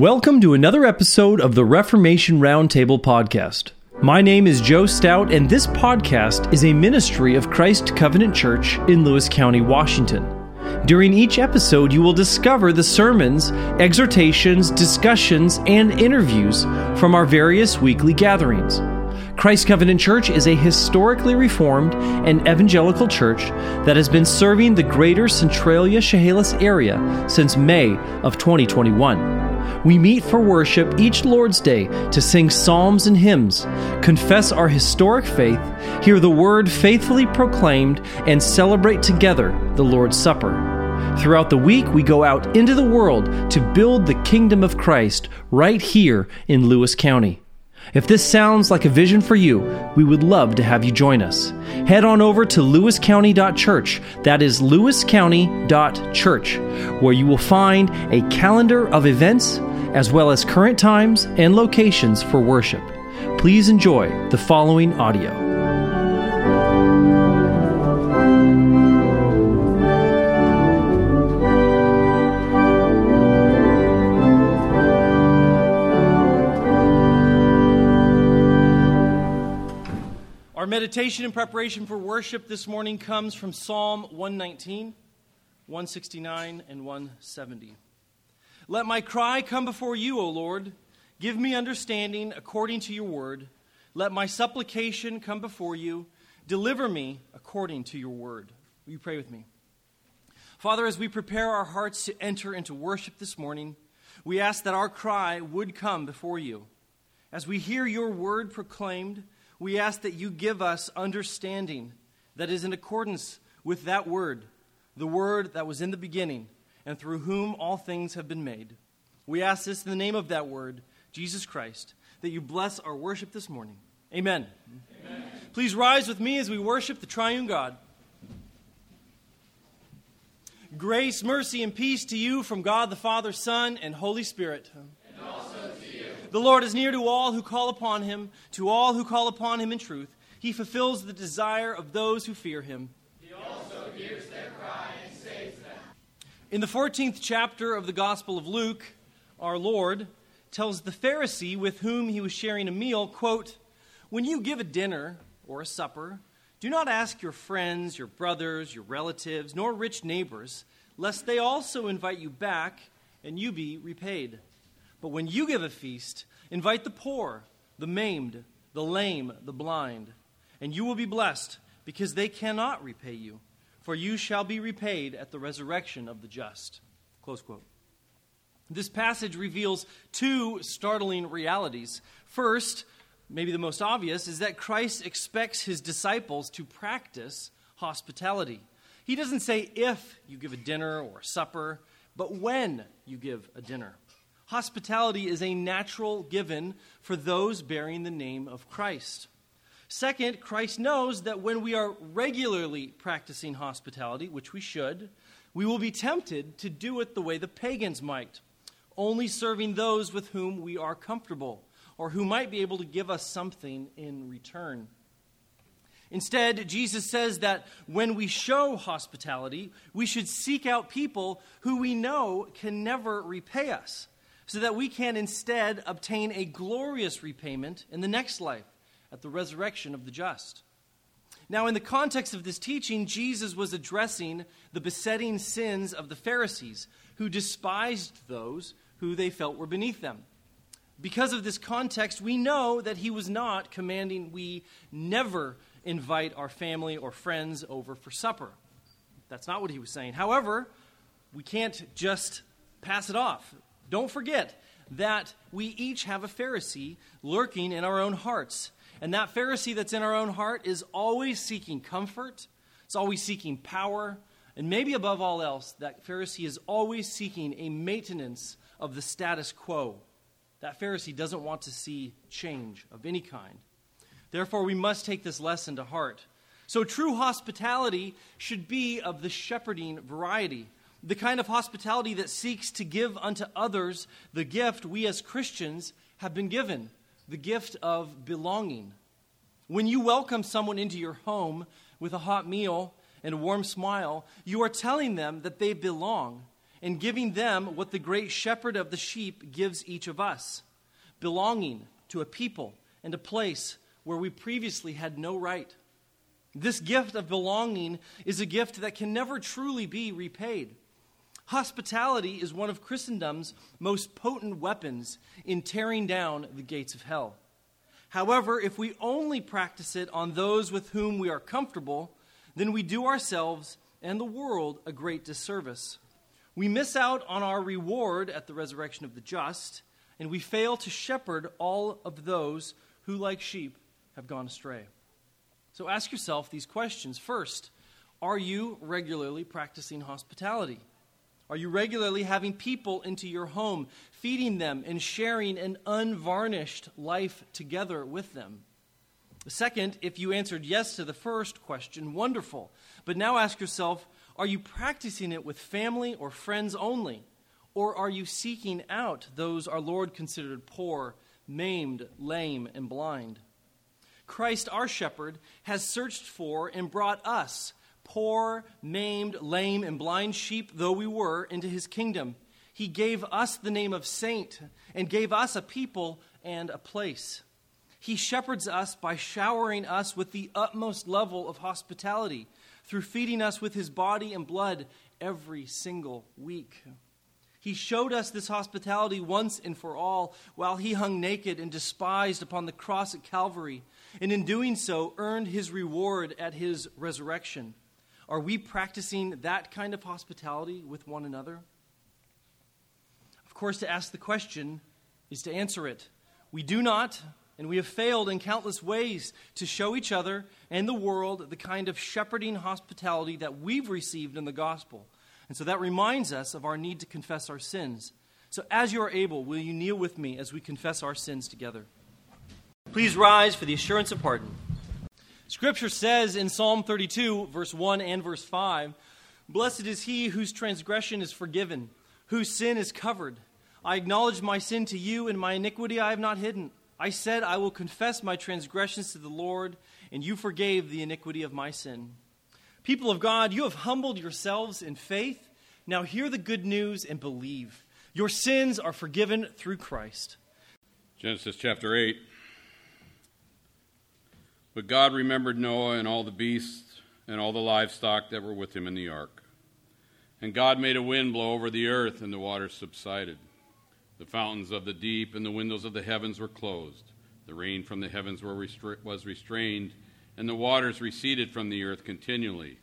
Welcome to another episode of the Reformation Roundtable podcast. My name is Joe Stout, and this podcast is a ministry of Christ Covenant Church in Lewis County, Washington. During each episode, you will discover the sermons, exhortations, discussions, and interviews from our various weekly gatherings. Christ Covenant Church is a historically reformed and evangelical church that has been serving the greater Centralia Chehalis area since May of 2021. We meet for worship each Lord's Day to sing psalms and hymns, confess our historic faith, hear the word faithfully proclaimed, and celebrate together the Lord's Supper. Throughout the week, we go out into the world to build the kingdom of Christ right here in Lewis County. If this sounds like a vision for you, we would love to have you join us. Head on over to lewiscounty.church. That is lewiscounty.church, where you will find a calendar of events as well as current times and locations for worship. Please enjoy the following audio. Meditation in preparation for worship this morning comes from Psalm 119, 169, and 170. Let my cry come before you, O Lord. Give me understanding according to your word. Let my supplication come before you. Deliver me according to your word. Will you pray with me? Father, as we prepare our hearts to enter into worship this morning, we ask that our cry would come before you. As we hear your word proclaimed, we ask that you give us understanding that is in accordance with that word, the word that was in the beginning, and through whom all things have been made. We ask this in the name of that word, Jesus Christ, that you bless our worship this morning. Amen. Amen. Please rise with me as we worship the triune God. Grace, mercy, and peace to you from God the Father, Son, and Holy Spirit. The Lord is near to all who call upon him, to all who call upon him in truth. He fulfills the desire of those who fear him. He also hears their cry and saves them. In the 14th chapter of the Gospel of Luke, our Lord tells the Pharisee with whom he was sharing a meal, quote, "When you give a dinner or a supper, do not ask your friends, your brothers, your relatives, nor rich neighbors, lest they also invite you back and you be repaid." But when you give a feast, invite the poor, the maimed, the lame, the blind, and you will be blessed, because they cannot repay you, for you shall be repaid at the resurrection of the just. Close quote. This passage reveals two startling realities. First, maybe the most obvious, is that Christ expects his disciples to practice hospitality. He doesn't say if you give a dinner or a supper, but when you give a dinner. Hospitality is a natural given for those bearing the name of Christ. Second, Christ knows that when we are regularly practicing hospitality, which we should, we will be tempted to do it the way the pagans might, only serving those with whom we are comfortable or who might be able to give us something in return. Instead, Jesus says that when we show hospitality, we should seek out people who we know can never repay us so that we can instead obtain a glorious repayment in the next life at the resurrection of the just. Now, in the context of this teaching, Jesus was addressing the besetting sins of the Pharisees, who despised those who they felt were beneath them. Because of this context, we know that he was not commanding we never invite our family or friends over for supper. That's not what he was saying. However, we can't just pass it off. Don't forget that we each have a Pharisee lurking in our own hearts. And that Pharisee that's in our own heart is always seeking comfort, it's always seeking power, and maybe above all else, that Pharisee is always seeking a maintenance of the status quo. That Pharisee doesn't want to see change of any kind. Therefore, we must take this lesson to heart. So, true hospitality should be of the shepherding variety the kind of hospitality that seeks to give unto others the gift we as Christians have been given the gift of belonging. When you welcome someone into your home with a hot meal and a warm smile, you are telling them that they belong and giving them what the great shepherd of the sheep gives each of us belonging to a people and a place where we previously had no right. This gift of belonging is a gift that can never truly be repaid. Hospitality is one of Christendom's most potent weapons in tearing down the gates of hell. However, if we only practice it on those with whom we are comfortable, then we do ourselves and the world a great disservice. We miss out on our reward at the resurrection of the just, and we fail to shepherd all of those who, like sheep, have gone astray. So ask yourself these questions. First, are you regularly practicing hospitality? Are you regularly having people into your home, feeding them and sharing an unvarnished life together with them? Second, if you answered yes to the first question, wonderful. But now ask yourself are you practicing it with family or friends only? Or are you seeking out those our Lord considered poor, maimed, lame, and blind? Christ, our shepherd, has searched for and brought us, poor, maimed, lame, and blind sheep though we were, into his kingdom. He gave us the name of saint and gave us a people and a place. He shepherds us by showering us with the utmost level of hospitality through feeding us with his body and blood every single week. He showed us this hospitality once and for all while he hung naked and despised upon the cross at Calvary, and in doing so earned his reward at his resurrection. Are we practicing that kind of hospitality with one another? Of course, to ask the question is to answer it. We do not, and we have failed in countless ways to show each other and the world the kind of shepherding hospitality that we've received in the gospel. And so that reminds us of our need to confess our sins. So, as you are able, will you kneel with me as we confess our sins together? Please rise for the assurance of pardon. Scripture says in Psalm 32, verse 1 and verse 5 Blessed is he whose transgression is forgiven, whose sin is covered. I acknowledge my sin to you, and my iniquity I have not hidden. I said, I will confess my transgressions to the Lord, and you forgave the iniquity of my sin. People of God, you have humbled yourselves in faith. Now hear the good news and believe. Your sins are forgiven through Christ. Genesis chapter 8. But God remembered Noah and all the beasts and all the livestock that were with him in the ark. And God made a wind blow over the earth, and the waters subsided. The fountains of the deep and the windows of the heavens were closed. The rain from the heavens was restrained, and the waters receded from the earth continually.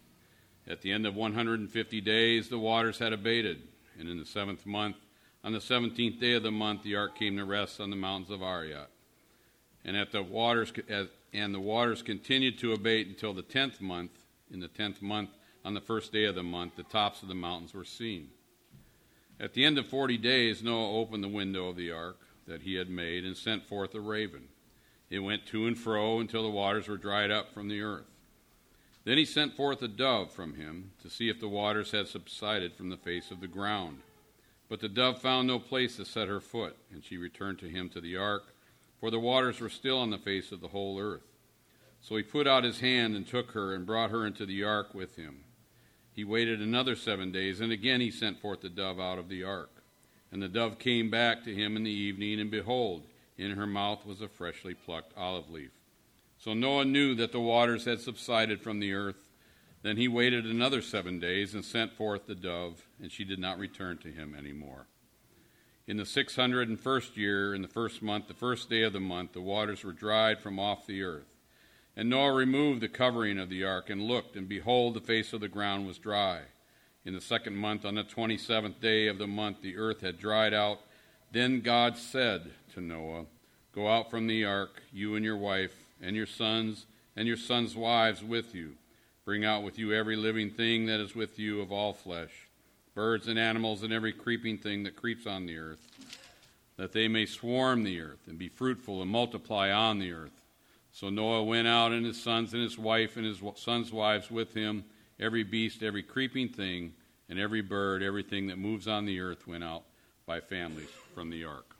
At the end of 150 days, the waters had abated, and in the seventh month, on the seventeenth day of the month, the ark came to rest on the mountains of Ararat. And at the waters, and the waters continued to abate until the tenth month. In the tenth month, on the first day of the month, the tops of the mountains were seen. At the end of forty days, Noah opened the window of the ark that he had made and sent forth a raven. It went to and fro until the waters were dried up from the earth. Then he sent forth a dove from him to see if the waters had subsided from the face of the ground. But the dove found no place to set her foot, and she returned to him to the ark, for the waters were still on the face of the whole earth. So he put out his hand and took her and brought her into the ark with him. He waited another seven days, and again he sent forth the dove out of the ark. And the dove came back to him in the evening, and behold, in her mouth was a freshly plucked olive leaf. So Noah knew that the waters had subsided from the earth. Then he waited another seven days and sent forth the dove, and she did not return to him any more. In the six hundred and first year, in the first month, the first day of the month, the waters were dried from off the earth. And Noah removed the covering of the ark and looked, and behold, the face of the ground was dry. In the second month, on the twenty seventh day of the month, the earth had dried out. Then God said to Noah, Go out from the ark, you and your wife, and your sons, and your sons' wives with you. Bring out with you every living thing that is with you of all flesh, birds and animals, and every creeping thing that creeps on the earth, that they may swarm the earth, and be fruitful and multiply on the earth. So Noah went out, and his sons and his wife and his sons' wives with him. Every beast, every creeping thing, and every bird, everything that moves on the earth went out by families from the ark.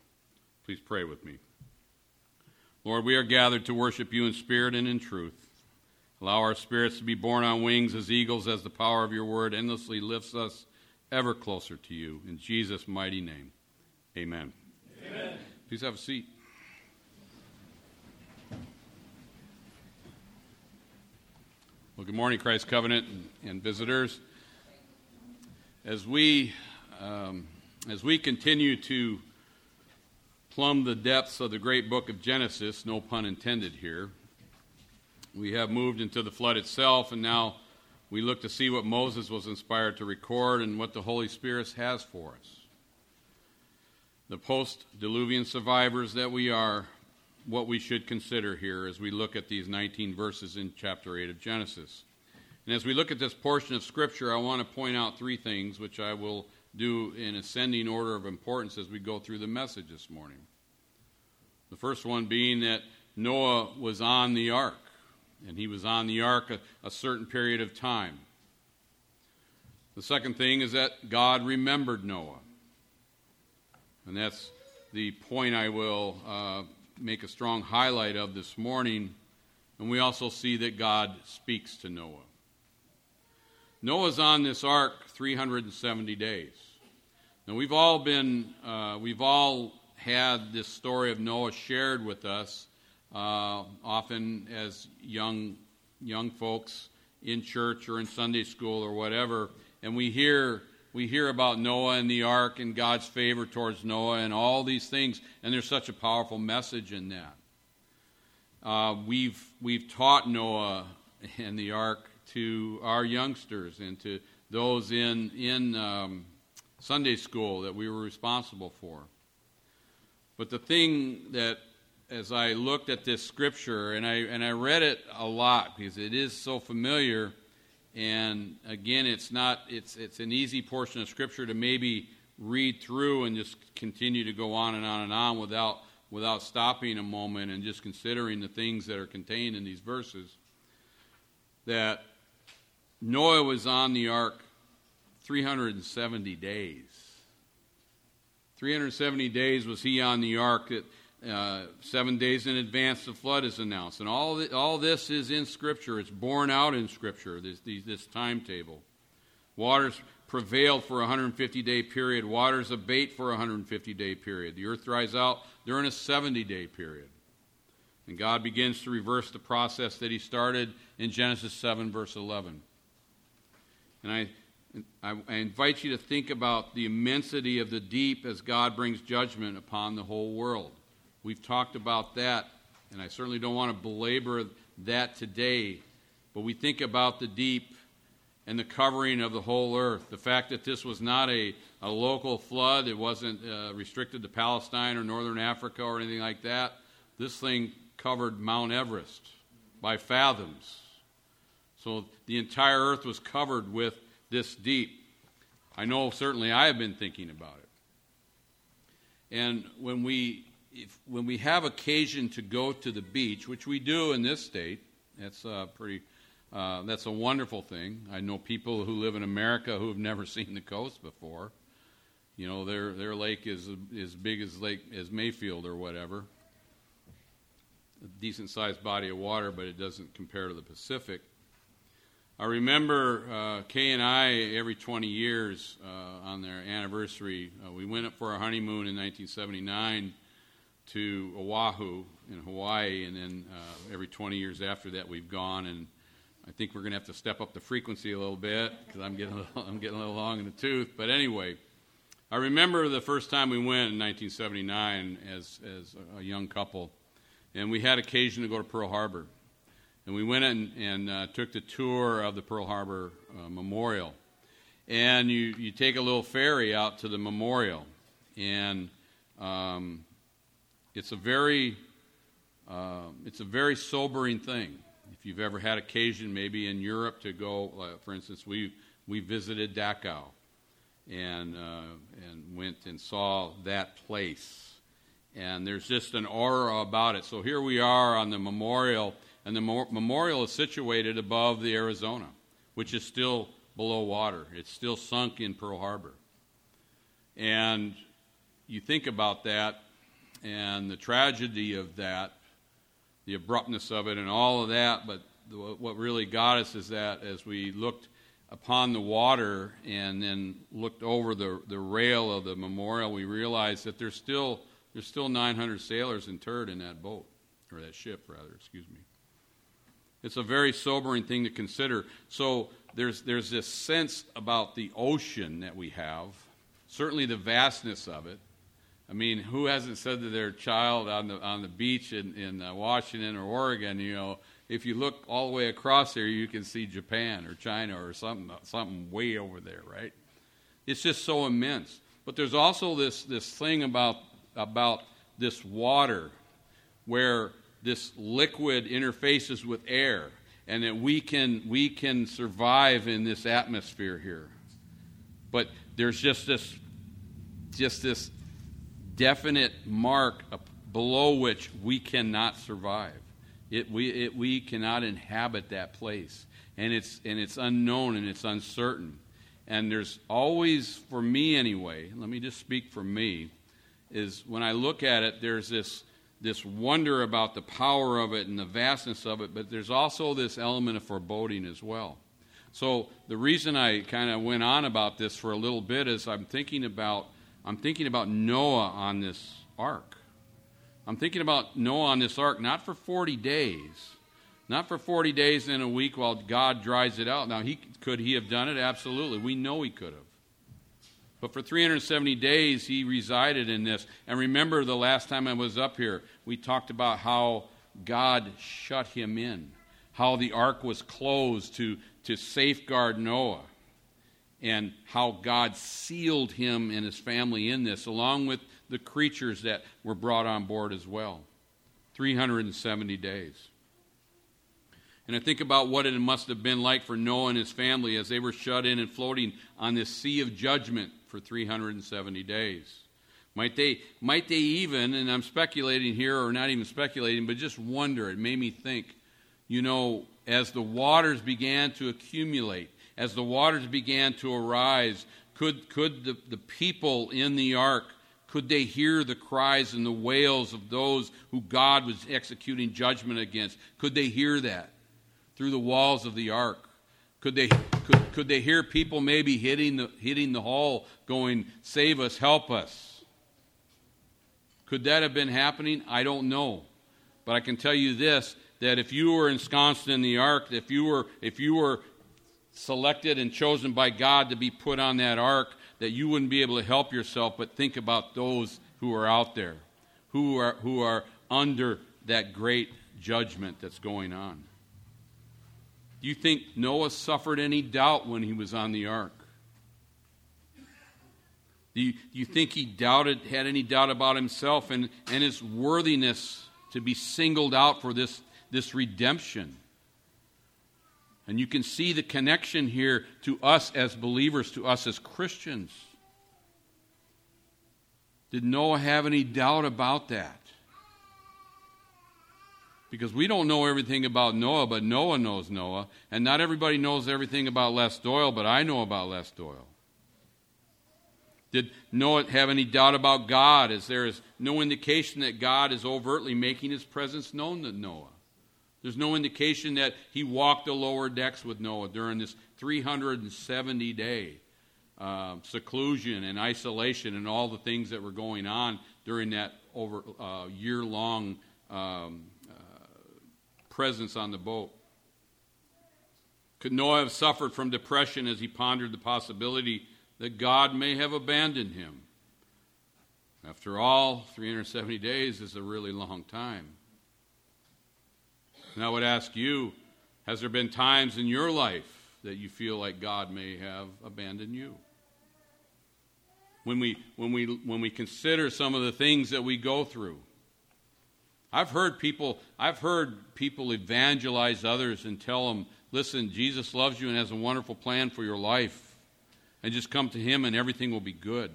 Please pray with me. Lord, we are gathered to worship you in spirit and in truth. Allow our spirits to be borne on wings as eagles as the power of your word endlessly lifts us ever closer to you. In Jesus' mighty name, amen. Amen. Please have a seat. Well, good morning, Christ Covenant and, and visitors. As we um, as we continue to plumb the depths of the great book of Genesis, no pun intended here, we have moved into the flood itself, and now we look to see what Moses was inspired to record and what the Holy Spirit has for us. The post diluvian survivors that we are, what we should consider here as we look at these 19 verses in chapter 8 of Genesis. And as we look at this portion of Scripture, I want to point out three things, which I will do in ascending order of importance as we go through the message this morning. The first one being that Noah was on the ark and he was on the ark a, a certain period of time. The second thing is that God remembered Noah. And that's the point I will uh, make a strong highlight of this morning. And we also see that God speaks to Noah. Noah's on this ark 370 days. Now we've all been, uh, we've all had this story of Noah shared with us uh, often as young young folks in church or in Sunday school or whatever, and we hear we hear about Noah and the ark and God's favor towards Noah and all these things, and there's such a powerful message in that. Uh, we've we've taught Noah and the ark to our youngsters and to those in in um, Sunday school that we were responsible for. But the thing that as I looked at this scripture, and I, and I read it a lot because it is so familiar. And again, it's not, it's, it's an easy portion of scripture to maybe read through and just continue to go on and on and on without, without stopping a moment and just considering the things that are contained in these verses. That Noah was on the ark 370 days. 370 days was he on the ark. That, uh, seven days in advance the flood is announced. And all, the, all this is in Scripture. It's borne out in Scripture, this, these, this timetable. Waters prevail for a 150 day period, waters abate for a 150 day period. The earth dries out during a 70 day period. And God begins to reverse the process that He started in Genesis 7, verse 11. And I, I, I invite you to think about the immensity of the deep as God brings judgment upon the whole world. We've talked about that, and I certainly don't want to belabor that today, but we think about the deep and the covering of the whole earth. The fact that this was not a, a local flood, it wasn't uh, restricted to Palestine or northern Africa or anything like that. This thing covered Mount Everest by fathoms. So the entire earth was covered with this deep. I know certainly I have been thinking about it. And when we if, when we have occasion to go to the beach, which we do in this state, that's uh, pretty. Uh, that's a wonderful thing. I know people who live in America who have never seen the coast before. You know, their their lake is as big as Lake as Mayfield or whatever. A decent sized body of water, but it doesn't compare to the Pacific. I remember uh, Kay and I every 20 years uh, on their anniversary. Uh, we went up for our honeymoon in 1979 to Oahu in Hawaii, and then uh, every 20 years after that, we've gone. And I think we're going to have to step up the frequency a little bit because I'm getting a little, I'm getting a little long in the tooth. But anyway, I remember the first time we went in 1979 as as a young couple, and we had occasion to go to Pearl Harbor, and we went in and uh, took the tour of the Pearl Harbor uh, Memorial, and you you take a little ferry out to the memorial, and um, it's a very, uh, it's a very sobering thing. If you've ever had occasion, maybe in Europe, to go, uh, for instance, we we visited Dachau, and uh, and went and saw that place, and there's just an aura about it. So here we are on the memorial, and the mo- memorial is situated above the Arizona, which is still below water. It's still sunk in Pearl Harbor, and you think about that and the tragedy of that, the abruptness of it, and all of that. But what really got us is that as we looked upon the water and then looked over the, the rail of the memorial, we realized that there's still, there's still 900 sailors interred in that boat, or that ship, rather, excuse me. It's a very sobering thing to consider. So there's, there's this sense about the ocean that we have, certainly the vastness of it. I mean, who hasn't said to their child on the, on the beach in, in uh, Washington or Oregon, you know, if you look all the way across there, you can see Japan or China or something, something way over there, right? It's just so immense. But there's also this, this thing about, about this water where this liquid interfaces with air and that we can, we can survive in this atmosphere here. But there's just this, just this definite mark below which we cannot survive. It, we, it, we cannot inhabit that place. And it's, and it's unknown and it's uncertain. And there's always, for me anyway, let me just speak for me, is when I look at it, there's this, this wonder about the power of it and the vastness of it, but there's also this element of foreboding as well. So the reason I kind of went on about this for a little bit is I'm thinking about I'm thinking about Noah on this ark. I'm thinking about Noah on this ark not for 40 days, not for 40 days and a week while God dries it out. Now, he, could he have done it? Absolutely. We know he could have. But for 370 days, he resided in this. And remember the last time I was up here, we talked about how God shut him in, how the ark was closed to, to safeguard Noah, and how God sealed him and his family in this, along with the creatures that were brought on board as well. 370 days. And I think about what it must have been like for Noah and his family as they were shut in and floating on this sea of judgment for 370 days. Might they, might they even, and I'm speculating here, or not even speculating, but just wonder, it made me think, you know, as the waters began to accumulate, as the waters began to arise, could, could the, the people in the ark could they hear the cries and the wails of those who God was executing judgment against? Could they hear that through the walls of the ark? Could they, could, could they hear people maybe hitting the, hitting the hull going, Save us, help us? Could that have been happening? I don't know. But I can tell you this that if you were ensconced in the ark, if you were, if you were selected and chosen by God to be put on that ark, that you wouldn't be able to help yourself, but think about those who are out there, who are, who are under that great judgment that's going on. Do you think Noah suffered any doubt when he was on the ark? Do you, do you think he doubted, had any doubt about himself and, and his worthiness to be singled out for this, this redemption? And you can see the connection here to us as believers, to us as Christians. Did Noah have any doubt about that? Because we don't know everything about Noah, but Noah knows Noah. And not everybody knows everything about Les Doyle, but I know about Les Doyle. Did Noah have any doubt about God, as there is no indication that God is overtly making his presence known to Noah? There's no indication that he walked the lower decks with Noah during this 370 day uh, seclusion and isolation and all the things that were going on during that over uh, year long um, uh, presence on the boat. Could Noah have suffered from depression as he pondered the possibility that God may have abandoned him? After all, 370 days is a really long time. And I would ask you has there been times in your life that you feel like God may have abandoned you? When we, when we, when we consider some of the things that we go through, I've heard people, I've heard people evangelize others and tell them, listen, Jesus loves you and has a wonderful plan for your life. And just come to Him and everything will be good.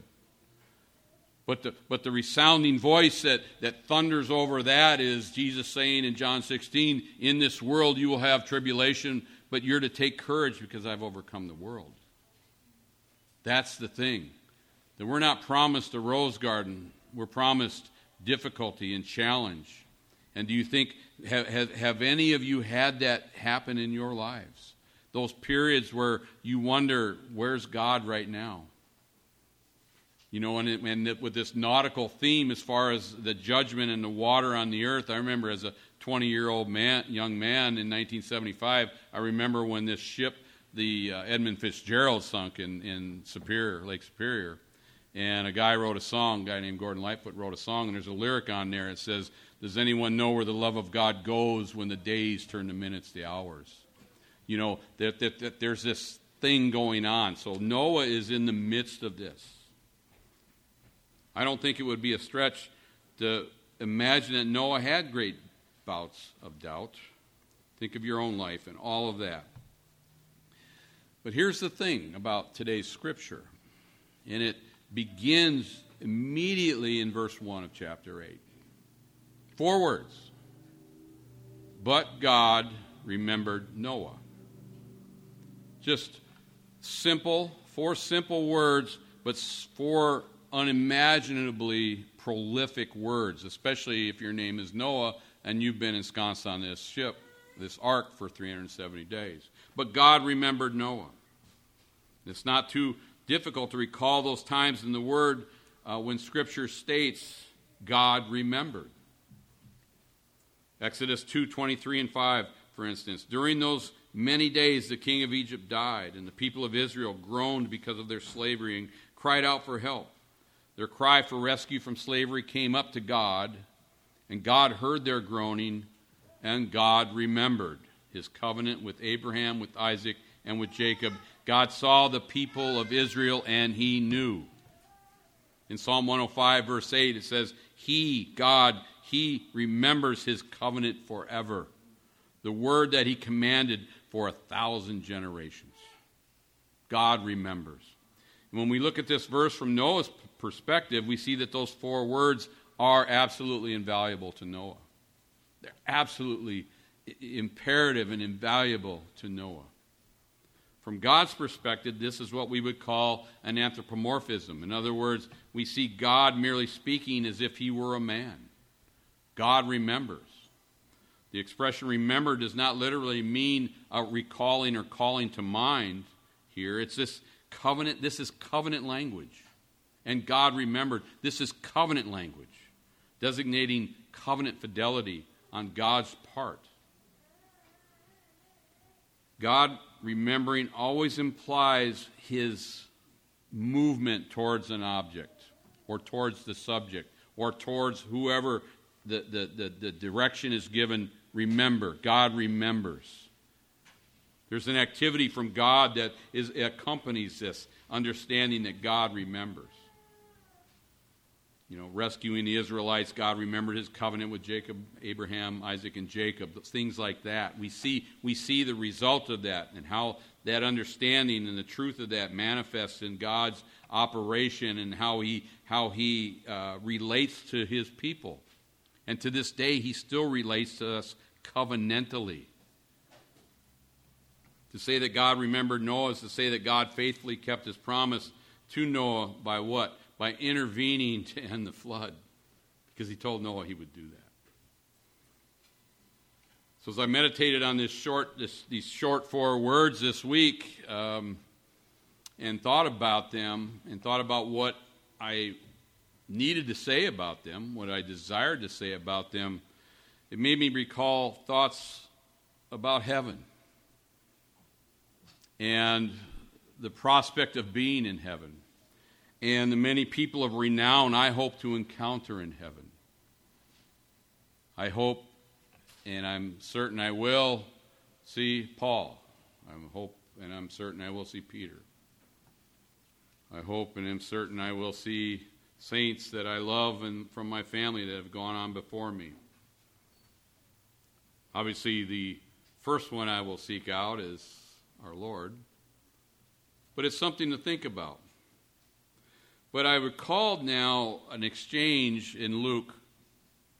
But the, but the resounding voice that, that thunders over that is Jesus saying in John 16, In this world you will have tribulation, but you're to take courage because I've overcome the world. That's the thing. That we're not promised a rose garden, we're promised difficulty and challenge. And do you think, have, have, have any of you had that happen in your lives? those periods where you wonder, where's God right now? You know, and, it, and with this nautical theme as far as the judgment and the water on the earth, I remember as a 20 year old man, young man in 1975, I remember when this ship, the uh, Edmund Fitzgerald, sunk in, in Superior, Lake Superior. And a guy wrote a song, a guy named Gordon Lightfoot wrote a song, and there's a lyric on there. It says, Does anyone know where the love of God goes when the days turn to minutes the hours? You know, that, that, that there's this thing going on. So Noah is in the midst of this. I don't think it would be a stretch to imagine that Noah had great bouts of doubt. Think of your own life and all of that. But here's the thing about today's scripture, and it begins immediately in verse 1 of chapter 8. Four words. But God remembered Noah. Just simple, four simple words, but four unimaginably prolific words, especially if your name is Noah and you've been ensconced on this ship, this ark, for 370 days. But God remembered Noah. It's not too difficult to recall those times in the Word uh, when Scripture states God remembered. Exodus 2 23 and 5, for instance. During those many days, the king of Egypt died, and the people of Israel groaned because of their slavery and cried out for help. Their cry for rescue from slavery came up to God, and God heard their groaning, and God remembered his covenant with Abraham, with Isaac, and with Jacob. God saw the people of Israel, and he knew. In Psalm 105, verse 8, it says, He, God, He remembers His covenant forever, the word that He commanded for a thousand generations. God remembers. When we look at this verse from Noah's perspective, we see that those four words are absolutely invaluable to Noah. They're absolutely imperative and invaluable to Noah. From God's perspective, this is what we would call an anthropomorphism. In other words, we see God merely speaking as if he were a man. God remembers. The expression remember does not literally mean a recalling or calling to mind here. It's this covenant, this is covenant language. And God remembered. This is covenant language, designating covenant fidelity on God's part. God remembering always implies his movement towards an object or towards the subject or towards whoever the, the, the, the direction is given remember. God remembers. There's an activity from God that is, accompanies this understanding that God remembers. You know, rescuing the Israelites, God remembered his covenant with Jacob, Abraham, Isaac, and Jacob, things like that. We see, we see the result of that and how that understanding and the truth of that manifests in God's operation and how he, how he uh, relates to his people. And to this day, he still relates to us covenantally. To say that God remembered Noah is to say that God faithfully kept his promise to Noah by what? By intervening to end the flood. Because he told Noah he would do that. So as I meditated on this short, this, these short four words this week, um, and thought about them, and thought about what I needed to say about them, what I desired to say about them, it made me recall thoughts about heaven and the prospect of being in heaven and the many people of renown I hope to encounter in heaven. I hope, and I'm certain I will, see Paul. I hope and I'm certain I will see Peter. I hope and am certain I will see saints that I love and from my family that have gone on before me. Obviously, the first one I will seek out is our Lord, but it's something to think about. But I recalled now an exchange in Luke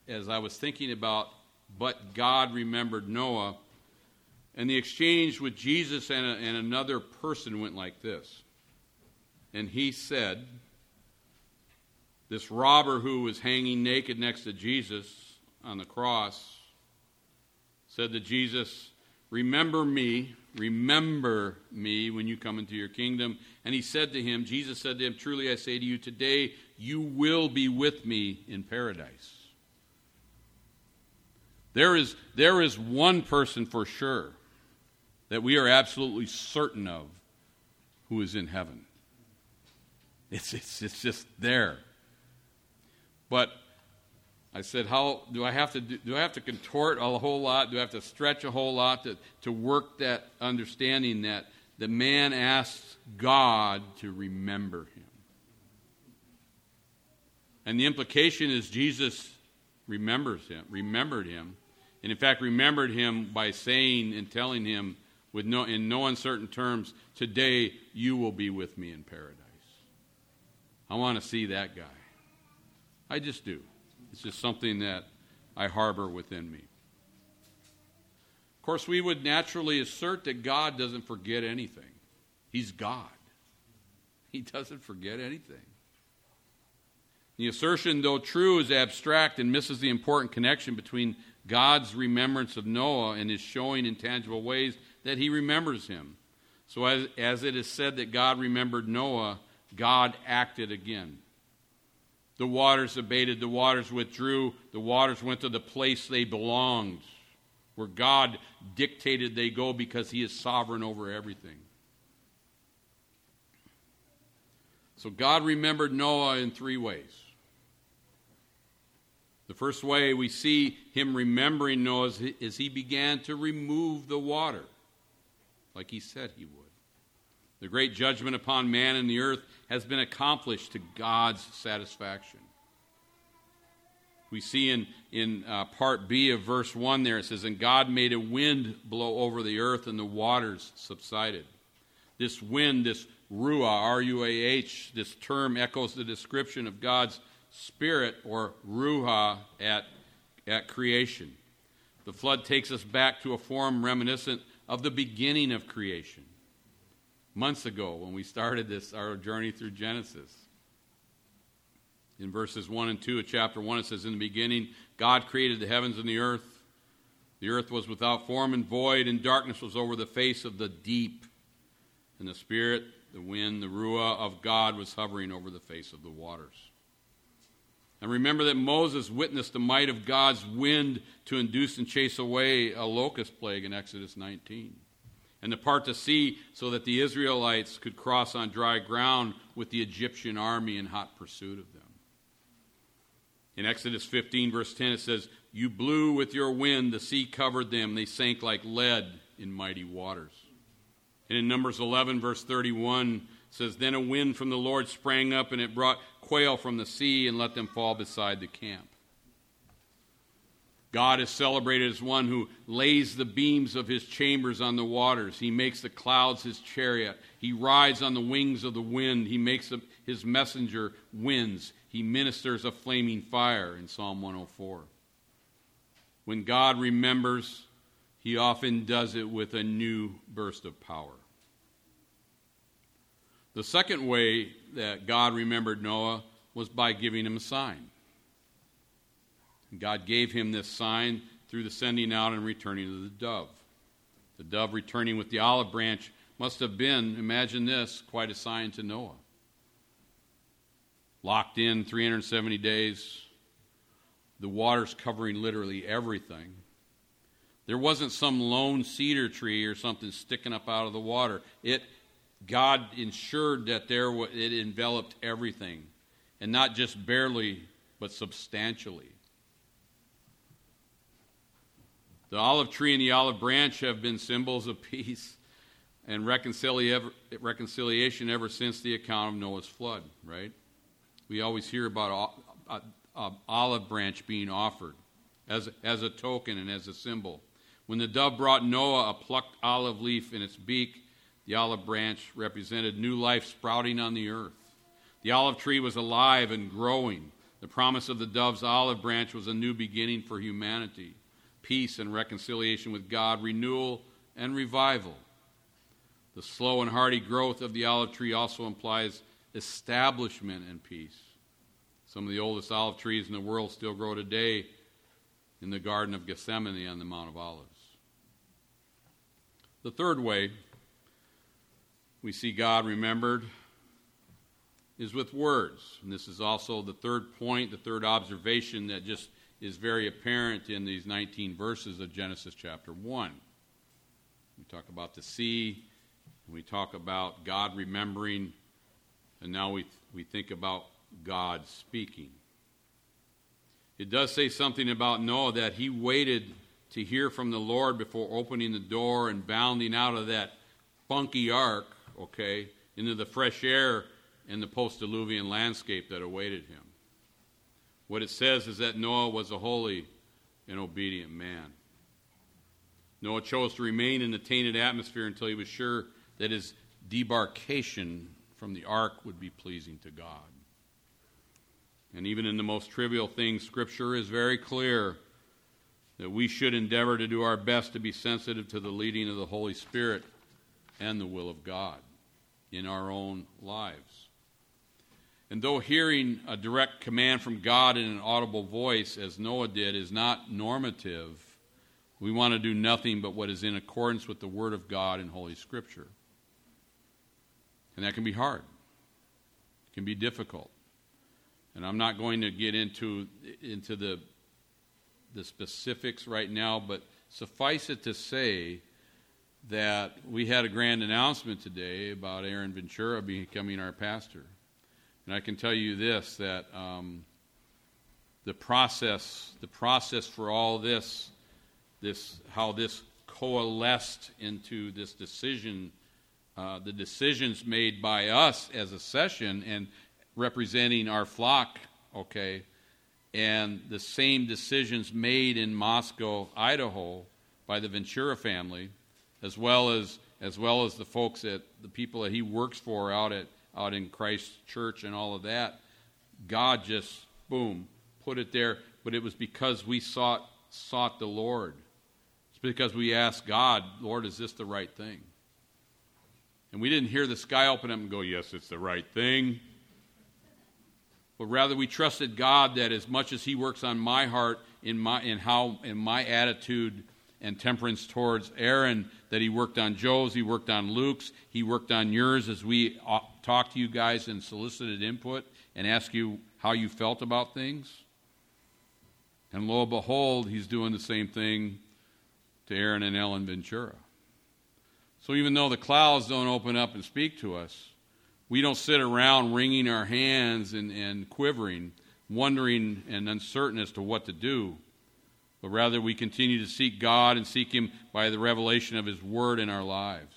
as I was thinking about, but God remembered Noah. And the exchange with Jesus and, a, and another person went like this. And he said, This robber who was hanging naked next to Jesus on the cross said to Jesus, Remember me Remember me when you come into your kingdom. And he said to him, Jesus said to him, Truly I say to you, today you will be with me in paradise. There is, there is one person for sure that we are absolutely certain of who is in heaven. It's, it's, it's just there. But I said, how do I have to do, do I have to contort a whole lot? Do I have to stretch a whole lot to, to work that understanding that the man asks God to remember him? And the implication is Jesus remembers him, remembered him, and in fact remembered him by saying and telling him with no, in no uncertain terms, today you will be with me in paradise. I want to see that guy. I just do. It's just something that I harbor within me. Of course, we would naturally assert that God doesn't forget anything. He's God. He doesn't forget anything. The assertion, though true, is abstract and misses the important connection between God's remembrance of Noah and his showing in tangible ways that he remembers him. So, as, as it is said that God remembered Noah, God acted again. The waters abated, the waters withdrew, the waters went to the place they belonged, where God dictated they go because he is sovereign over everything. So God remembered Noah in three ways. The first way we see him remembering Noah is he began to remove the water, like he said he would. The great judgment upon man and the earth has been accomplished to God's satisfaction. We see in, in uh, part B of verse 1 there, it says, And God made a wind blow over the earth, and the waters subsided. This wind, this ruah, R U A H, this term echoes the description of God's spirit or ruah at, at creation. The flood takes us back to a form reminiscent of the beginning of creation months ago when we started this, our journey through Genesis. In verses 1 and 2 of chapter 1, it says, In the beginning, God created the heavens and the earth. The earth was without form and void, and darkness was over the face of the deep. And the Spirit, the wind, the Ruah of God was hovering over the face of the waters. And remember that Moses witnessed the might of God's wind to induce and chase away a locust plague in Exodus 19 and to part the sea so that the Israelites could cross on dry ground with the Egyptian army in hot pursuit of them. In Exodus 15, verse 10, it says, You blew with your wind, the sea covered them, they sank like lead in mighty waters. And in Numbers 11, verse 31, says, Then a wind from the Lord sprang up, and it brought quail from the sea and let them fall beside the camp. God is celebrated as one who lays the beams of his chambers on the waters. He makes the clouds his chariot. He rides on the wings of the wind. He makes his messenger winds. He ministers a flaming fire in Psalm 104. When God remembers, he often does it with a new burst of power. The second way that God remembered Noah was by giving him a sign. God gave him this sign through the sending out and returning of the dove. The dove returning with the olive branch must have been, imagine this, quite a sign to Noah. Locked in 370 days, the waters covering literally everything. There wasn't some lone cedar tree or something sticking up out of the water. It God ensured that there it enveloped everything, and not just barely, but substantially. The olive tree and the olive branch have been symbols of peace and reconciliation ever since the account of Noah's flood, right? We always hear about an olive branch being offered as, as a token and as a symbol. When the dove brought Noah a plucked olive leaf in its beak, the olive branch represented new life sprouting on the earth. The olive tree was alive and growing. The promise of the dove's olive branch was a new beginning for humanity peace and reconciliation with God, renewal and revival. The slow and hardy growth of the olive tree also implies establishment and peace. Some of the oldest olive trees in the world still grow today in the Garden of Gethsemane on the Mount of Olives. The third way we see God remembered is with words. And this is also the third point, the third observation that just is very apparent in these 19 verses of Genesis chapter 1. We talk about the sea, we talk about God remembering, and now we, we think about God speaking. It does say something about Noah that he waited to hear from the Lord before opening the door and bounding out of that funky ark, okay, into the fresh air and the post diluvian landscape that awaited him. What it says is that Noah was a holy and obedient man. Noah chose to remain in the tainted atmosphere until he was sure that his debarkation from the ark would be pleasing to God. And even in the most trivial things, Scripture is very clear that we should endeavor to do our best to be sensitive to the leading of the Holy Spirit and the will of God in our own lives. And though hearing a direct command from God in an audible voice, as Noah did, is not normative, we want to do nothing but what is in accordance with the Word of God in Holy Scripture. And that can be hard, it can be difficult. And I'm not going to get into, into the, the specifics right now, but suffice it to say that we had a grand announcement today about Aaron Ventura becoming our pastor. And I can tell you this that um, the process, the process for all this, this how this coalesced into this decision, uh, the decisions made by us as a session, and representing our flock, okay, and the same decisions made in Moscow, Idaho, by the Ventura family, as well as as well as the folks that the people that he works for out at out in Christ Church and all of that. God just boom put it there, but it was because we sought sought the Lord. It's because we asked God, Lord, is this the right thing? And we didn't hear the sky open up and go, Yes, it's the right thing but rather we trusted God that as much as He works on my heart in my in how in my attitude and temperance towards Aaron, that He worked on Joe's, He worked on Luke's, He worked on yours as we uh, talked to you guys and solicited input and asked you how you felt about things. And lo and behold, He's doing the same thing to Aaron and Ellen Ventura. So even though the clouds don't open up and speak to us, we don't sit around wringing our hands and, and quivering, wondering and uncertain as to what to do, but rather we continue to seek God and seek Him by the revelation of His Word in our lives.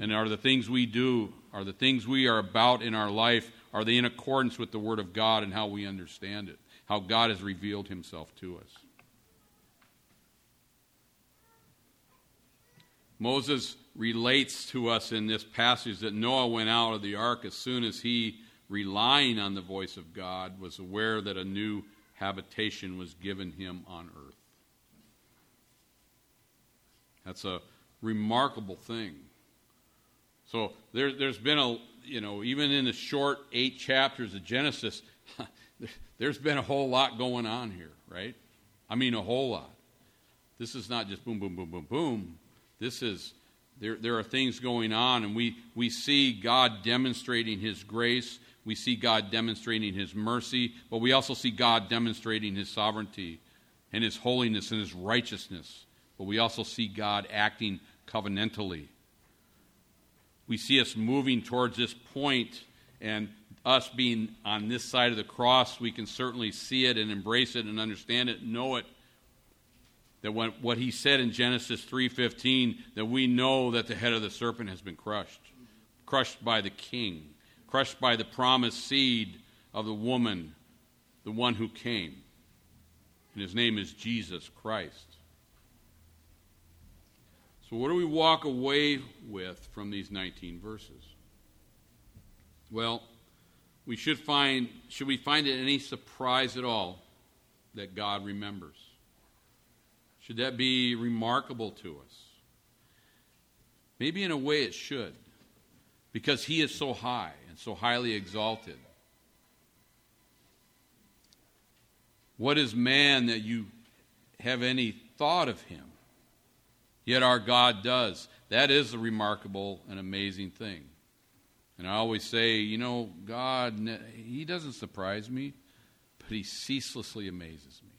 And are the things we do, are the things we are about in our life, are they in accordance with the Word of God and how we understand it, how God has revealed Himself to us? Moses relates to us in this passage that Noah went out of the ark as soon as he, relying on the voice of God, was aware that a new habitation was given him on earth. That's a remarkable thing. So there, there's been a, you know, even in the short eight chapters of Genesis, there's been a whole lot going on here, right? I mean, a whole lot. This is not just boom, boom, boom, boom, boom. This is there, there are things going on, and we, we see God demonstrating His grace. We see God demonstrating His mercy, but we also see God demonstrating His sovereignty and His holiness and His righteousness. But we also see God acting covenantally. We see us moving towards this point, and us being on this side of the cross, we can certainly see it and embrace it and understand it, know it that what, what he said in Genesis 3:15 that we know that the head of the serpent has been crushed, crushed by the king, crushed by the promised seed of the woman, the one who came. And his name is Jesus Christ. So what do we walk away with from these 19 verses? Well, we should find should we find it any surprise at all that God remembers? Should that be remarkable to us? Maybe in a way it should, because He is so high and so highly exalted. What is man that you have any thought of him? Yet our God does. that is a remarkable and amazing thing. And I always say, you know, God, He doesn't surprise me, but He ceaselessly amazes me.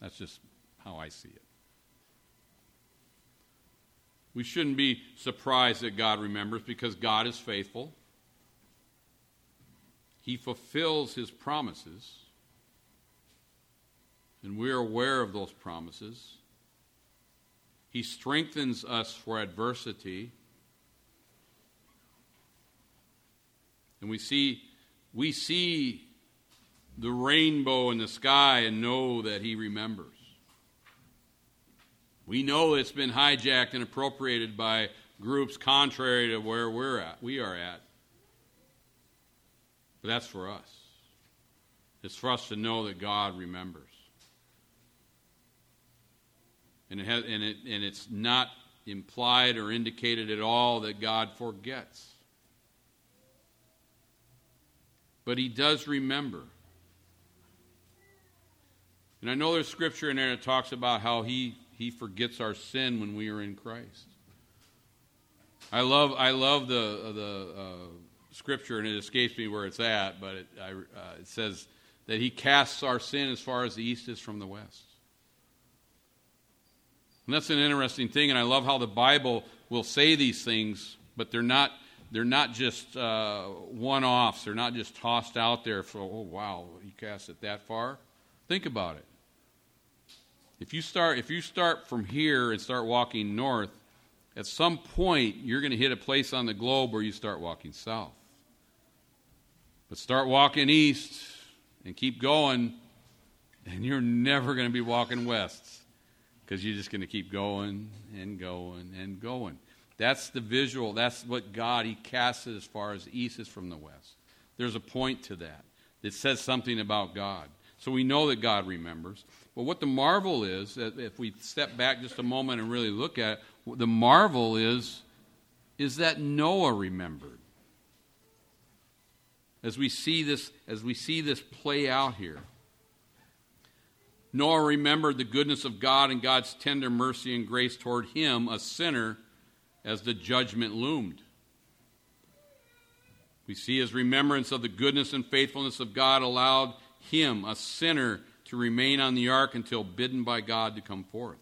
That's just how I see it. We shouldn't be surprised that God remembers because God is faithful. He fulfills His promises, and we're aware of those promises. He strengthens us for adversity. And we see, we see the rainbow in the sky and know that He remembers. We know it's been hijacked and appropriated by groups contrary to where we're at, we are at. But that's for us. It's for us to know that God remembers. And, it has, and, it, and it's not implied or indicated at all that God forgets. But He does remember. And I know there's scripture in there that talks about how He, he forgets our sin when we are in Christ. I love, I love the, the uh, scripture, and it escapes me where it's at, but it, I, uh, it says that He casts our sin as far as the east is from the west. And that's an interesting thing, and I love how the Bible will say these things, but they're not they're not just uh, one offs. They're not just tossed out there for, oh, wow, you cast it that far. Think about it. If you start, if you start from here and start walking north, at some point you're going to hit a place on the globe where you start walking south. But start walking east and keep going, and you're never going to be walking west because you're just going to keep going and going and going. That's the visual. That's what God, He casts it as far as east is from the west. There's a point to that. It says something about God. So we know that God remembers. But what the marvel is, if we step back just a moment and really look at it, the marvel is, is that Noah remembered. As we see this, as we see this play out here. Noah remembered the goodness of God and God's tender mercy and grace toward him, a sinner, as the judgment loomed. We see his remembrance of the goodness and faithfulness of God allowed him, a sinner, to remain on the ark until bidden by God to come forth.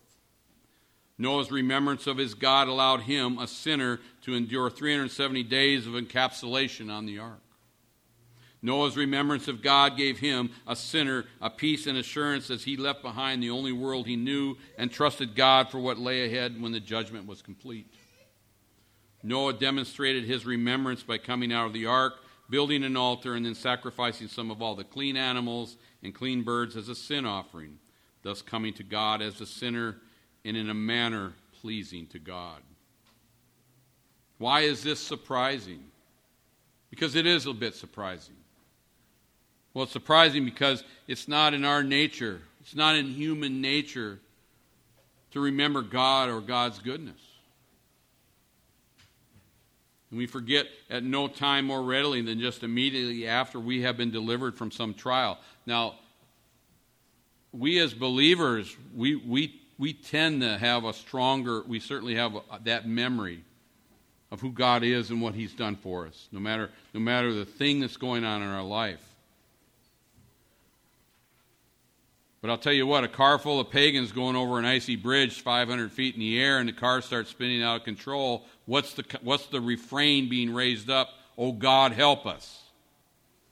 Noah's remembrance of his God allowed him, a sinner, to endure 370 days of encapsulation on the ark. Noah's remembrance of God gave him, a sinner, a peace and assurance as he left behind the only world he knew and trusted God for what lay ahead when the judgment was complete. Noah demonstrated his remembrance by coming out of the ark, building an altar, and then sacrificing some of all the clean animals and clean birds as a sin offering, thus coming to God as a sinner and in a manner pleasing to God. Why is this surprising? Because it is a bit surprising. Well, it's surprising because it's not in our nature, it's not in human nature to remember God or God's goodness. And we forget at no time more readily than just immediately after we have been delivered from some trial. Now, we as believers, we, we, we tend to have a stronger, we certainly have that memory of who God is and what He's done for us, no matter, no matter the thing that's going on in our life. But I'll tell you what, a car full of pagans going over an icy bridge 500 feet in the air and the car starts spinning out of control, what's the, what's the refrain being raised up? Oh God, help us.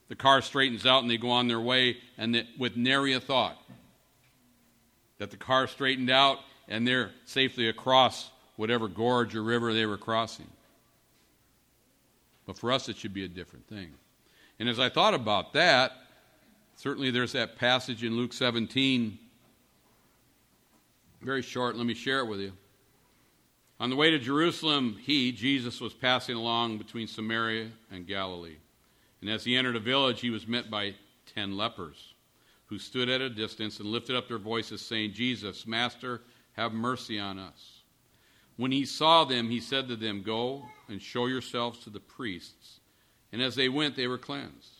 The car straightens out and they go on their way and with nary a thought that the car straightened out and they're safely across whatever gorge or river they were crossing. But for us, it should be a different thing. And as I thought about that, Certainly, there's that passage in Luke 17. Very short, let me share it with you. On the way to Jerusalem, he, Jesus, was passing along between Samaria and Galilee. And as he entered a village, he was met by ten lepers, who stood at a distance and lifted up their voices, saying, Jesus, Master, have mercy on us. When he saw them, he said to them, Go and show yourselves to the priests. And as they went, they were cleansed.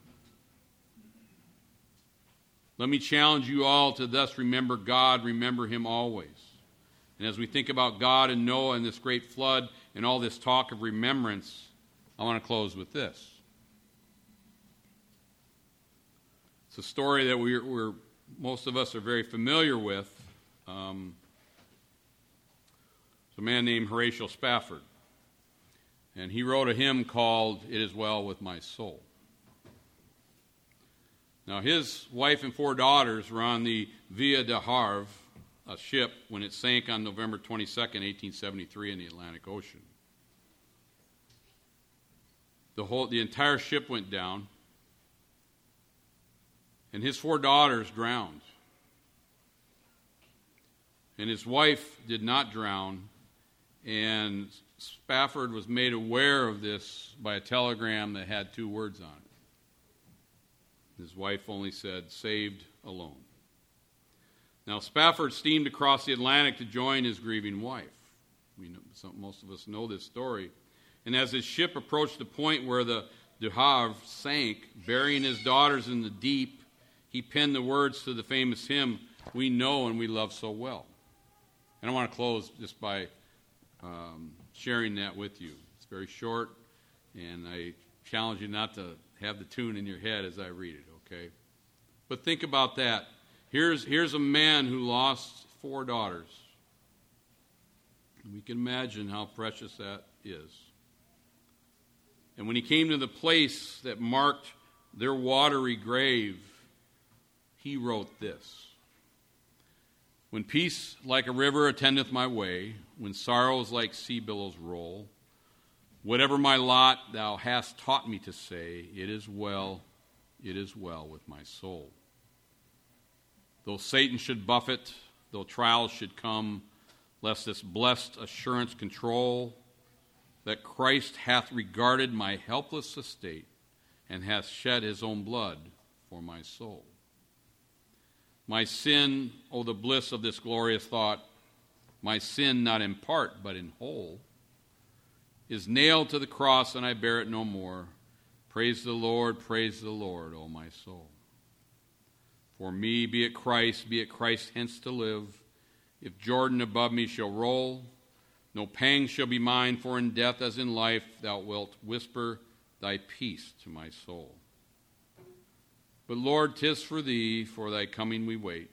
Let me challenge you all to thus remember God, remember him always. And as we think about God and Noah and this great flood and all this talk of remembrance, I want to close with this. It's a story that we're, we're most of us are very familiar with. Um, it's a man named Horatio Spafford. And he wrote a hymn called It Is Well With My Soul. Now, his wife and four daughters were on the Ville du Havre, a ship, when it sank on November 22, 1873, in the Atlantic Ocean. The, whole, the entire ship went down and his four daughters drowned. And his wife did not drown, and Spafford was made aware of this by a telegram that had two words on it. His wife only said, saved alone. Now, Spafford steamed across the Atlantic to join his grieving wife. We know, some, most of us know this story. And as his ship approached the point where the Du Havre sank, burying his daughters in the deep, he penned the words to the famous hymn, We Know and We Love So Well. And I want to close just by um, sharing that with you. It's very short, and I challenge you not to have the tune in your head as I read it, okay? But think about that. Here's, here's a man who lost four daughters. We can imagine how precious that is. And when he came to the place that marked their watery grave, he wrote this When peace like a river attendeth my way, when sorrows like sea billows roll, whatever my lot thou hast taught me to say, it is well, it is well with my soul. Though Satan should buffet, though trials should come, lest this blessed assurance control that Christ hath regarded my helpless estate and hath shed his own blood for my soul. My sin, oh, the bliss of this glorious thought, my sin not in part, but in whole, is nailed to the cross, and I bear it no more. Praise the Lord, praise the Lord, O my soul. For me, be it Christ, be it Christ hence to live. If Jordan above me shall roll, no pang shall be mine, for in death as in life thou wilt whisper thy peace to my soul. But Lord, tis for thee, for thy coming we wait.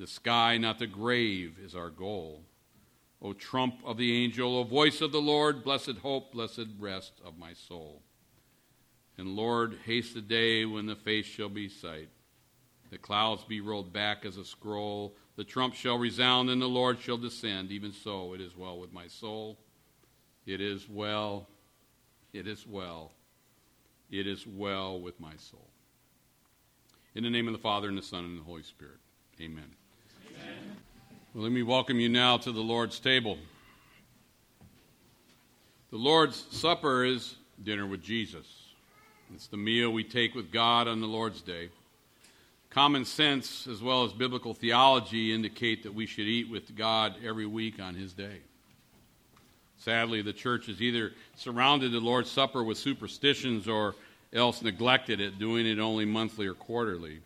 The sky, not the grave, is our goal. O trump of the angel, O voice of the Lord, blessed hope, blessed rest of my soul. And Lord, haste the day when the face shall be sight. The clouds be rolled back as a scroll. The trump shall resound, and the Lord shall descend. Even so, it is well with my soul. It is well. It is well. It is well with my soul. In the name of the Father, and the Son, and the Holy Spirit. Amen. Amen. Well, let me welcome you now to the Lord's table. The Lord's Supper is dinner with Jesus. It's the meal we take with God on the Lord's Day. Common sense as well as biblical theology indicate that we should eat with God every week on His day. Sadly, the church has either surrounded the Lord's Supper with superstitions or else neglected it, doing it only monthly or quarterly.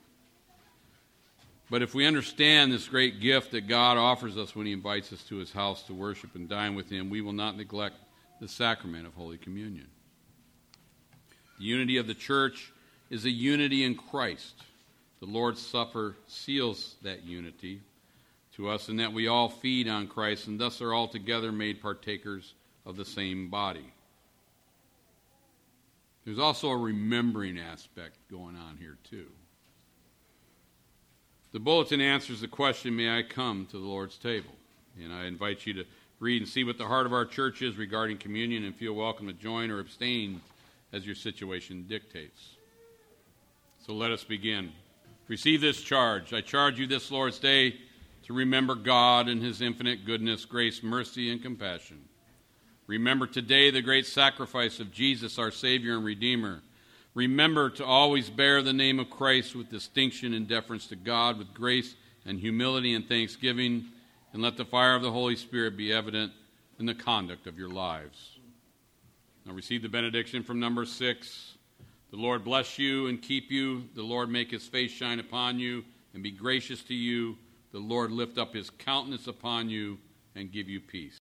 But if we understand this great gift that God offers us when He invites us to His house to worship and dine with Him, we will not neglect the sacrament of Holy Communion. The unity of the church is a unity in Christ. The Lord's Supper seals that unity to us, in that we all feed on Christ and thus are all together made partakers of the same body. There's also a remembering aspect going on here, too. The bulletin answers the question May I come to the Lord's table? And I invite you to read and see what the heart of our church is regarding communion and feel welcome to join or abstain as your situation dictates. So let us begin. Receive this charge. I charge you this Lord's Day to remember God and His infinite goodness, grace, mercy, and compassion Remember today the great sacrifice of Jesus, our Savior and Redeemer. Remember to always bear the name of Christ with distinction and deference to God, with grace and humility and thanksgiving, and let the fire of the Holy Spirit be evident in the conduct of your lives. Now receive the benediction from number six. The Lord bless you and keep you. The Lord make his face shine upon you and be gracious to you. The Lord lift up his countenance upon you and give you peace.